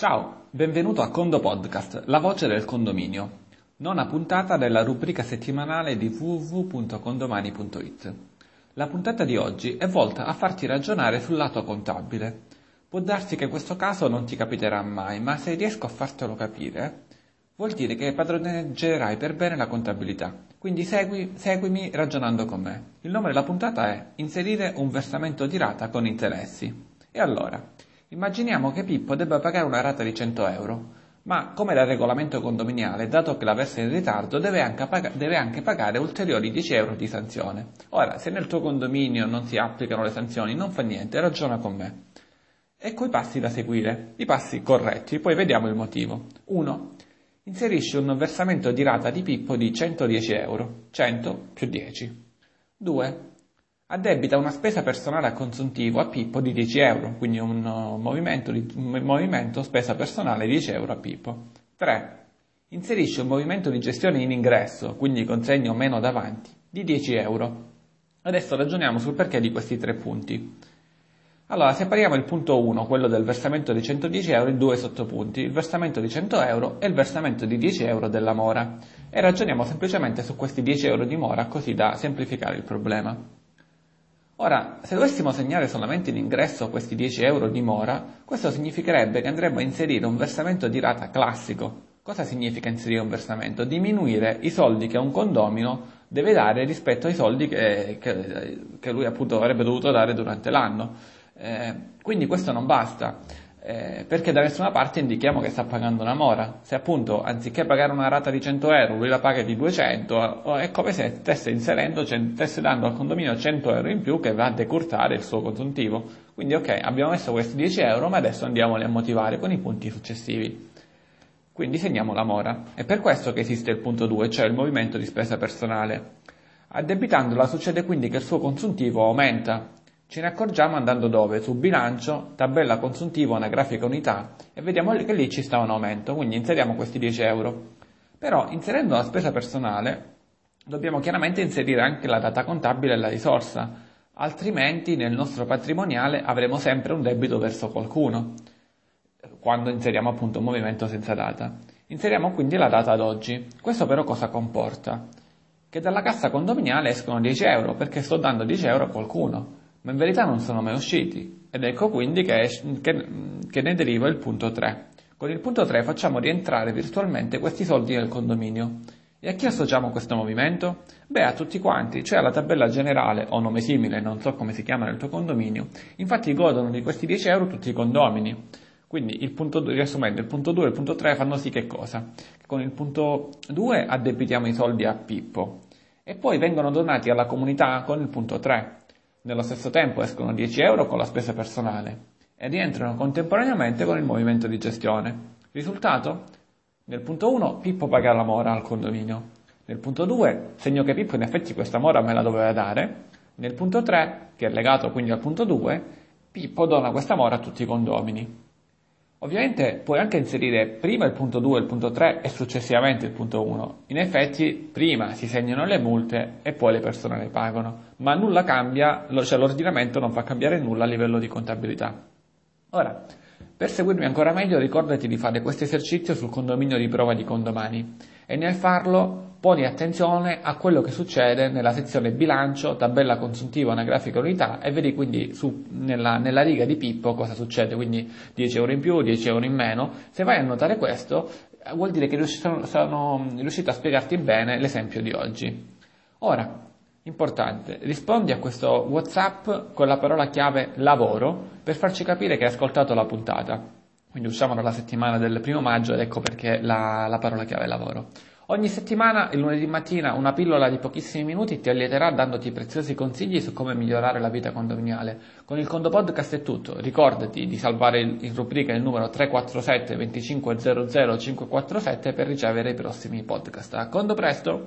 Ciao, benvenuto a Condo Podcast, la voce del condominio, nona puntata della rubrica settimanale di www.condomani.it. La puntata di oggi è volta a farti ragionare sul lato contabile. Può darsi che questo caso non ti capiterà mai, ma se riesco a fartelo capire, vuol dire che padroneggerai per bene la contabilità. Quindi segui, seguimi ragionando con me. Il nome della puntata è Inserire un versamento di rata con interessi. E allora, immaginiamo che Pippo debba pagare una rata di 100 euro, ma come da regolamento condominiale, dato che la versa in ritardo, deve anche, pag- deve anche pagare ulteriori 10 euro di sanzione. Ora, se nel tuo condominio non si applicano le sanzioni, non fa niente, ragiona con me. Ecco i passi da seguire, i passi corretti, poi vediamo il motivo. 1. Inserisci un versamento di rata di Pippo di 110 euro, 100 più 10. 2. Addebita una spesa personale a consuntivo a Pippo di 10 euro, quindi un uh, movimento, di, un movimento spesa personale di 10 euro a Pippo. 3. Inserisci un movimento di gestione in ingresso, quindi con segno meno davanti, di 10 euro. Adesso ragioniamo sul perché di questi tre punti. Allora, separiamo il punto 1, quello del versamento di 110 euro, in due sottopunti, il versamento di 100 euro e il versamento di 10 euro della mora, e ragioniamo semplicemente su questi 10 euro di mora così da semplificare il problema. Ora, se dovessimo segnare solamente in ingresso questi 10 euro di mora, questo significherebbe che andremmo a inserire un versamento di rata classico. Cosa significa inserire un versamento? Diminuire i soldi che un condomino deve dare rispetto ai soldi che, che, che lui appunto avrebbe dovuto dare durante l'anno. Eh, quindi questo non basta, eh, perché da nessuna parte indichiamo che sta pagando una mora. Se appunto anziché pagare una rata di 100 euro lui la paga di 200, è come se stesse inserendo, stesse dando al condominio 100 euro in più che va a decurtare il suo consuntivo. Quindi ok, abbiamo messo questi 10 euro, ma adesso andiamoli a motivare con i punti successivi. Quindi segniamo la mora. È per questo che esiste il punto 2, cioè il movimento di spesa personale. Addebitandola succede quindi che il suo consuntivo aumenta, ce ne accorgiamo andando dove? Su bilancio, tabella consuntivo, anagrafica unità e vediamo che lì ci sta un aumento, quindi inseriamo questi 10 euro. Però inserendo la spesa personale dobbiamo chiaramente inserire anche la data contabile e la risorsa, altrimenti nel nostro patrimoniale avremo sempre un debito verso qualcuno, quando inseriamo appunto un movimento senza data. Inseriamo quindi la data ad oggi. Questo però cosa comporta? Che dalla cassa condominiale escono 10 euro perché sto dando 10 euro a qualcuno ma in verità non sono mai usciti. Ed ecco quindi che, che, che ne deriva il punto 3. Con il punto 3 facciamo rientrare virtualmente questi soldi nel condominio. E a chi associamo questo movimento? Beh, a tutti quanti, cioè alla tabella generale o nome simile, non so come si chiama nel tuo condominio. Infatti godono di questi 10 euro tutti i condomini. Quindi il punto 2, riassumendo, il punto 2 e il punto 3 fanno sì che cosa? Con il punto 2 addebitiamo i soldi a Pippo e poi vengono donati alla comunità con il punto 3. Nello stesso tempo escono 10 euro con la spesa personale e rientrano contemporaneamente con il movimento di gestione. Risultato? Nel punto 1 Pippo paga la mora al condominio. Nel punto 2 segno che Pippo in effetti questa mora me la doveva dare. Nel punto 3, che è legato quindi al punto 2, Pippo dona questa mora a tutti i condomini. Ovviamente puoi anche inserire prima il punto 2 e il punto 3 e successivamente il punto 1. In effetti prima si segnano le multe e poi le persone le pagano, ma nulla cambia, cioè l'ordinamento non fa cambiare nulla a livello di contabilità. Ora, per seguirmi ancora meglio ricordati di fare questo esercizio sul condominio di prova di condomani e nel farlo poni attenzione a quello che succede nella sezione bilancio, tabella consuntiva, anagrafica unità e vedi quindi su, nella, nella, riga di Pippo cosa succede, quindi 10 euro in più, 10 euro in meno. Se vai a notare questo vuol dire che sono, sono riuscito a spiegarti bene l'esempio di oggi. Ora, importante, rispondi a questo WhatsApp con la parola chiave lavoro per farci capire che hai ascoltato la puntata. Quindi usciamo dalla settimana del primo maggio ed ecco perché la, la parola chiave lavoro. Ogni settimana, il lunedì mattina, una pillola di pochissimi minuti ti allieterà dandoti preziosi consigli su come migliorare la vita condominiale. Con il Condo Podcast è tutto. Ricordati di salvare in rubrica il numero 347 2500 547 per ricevere i prossimi podcast. A Condo presto!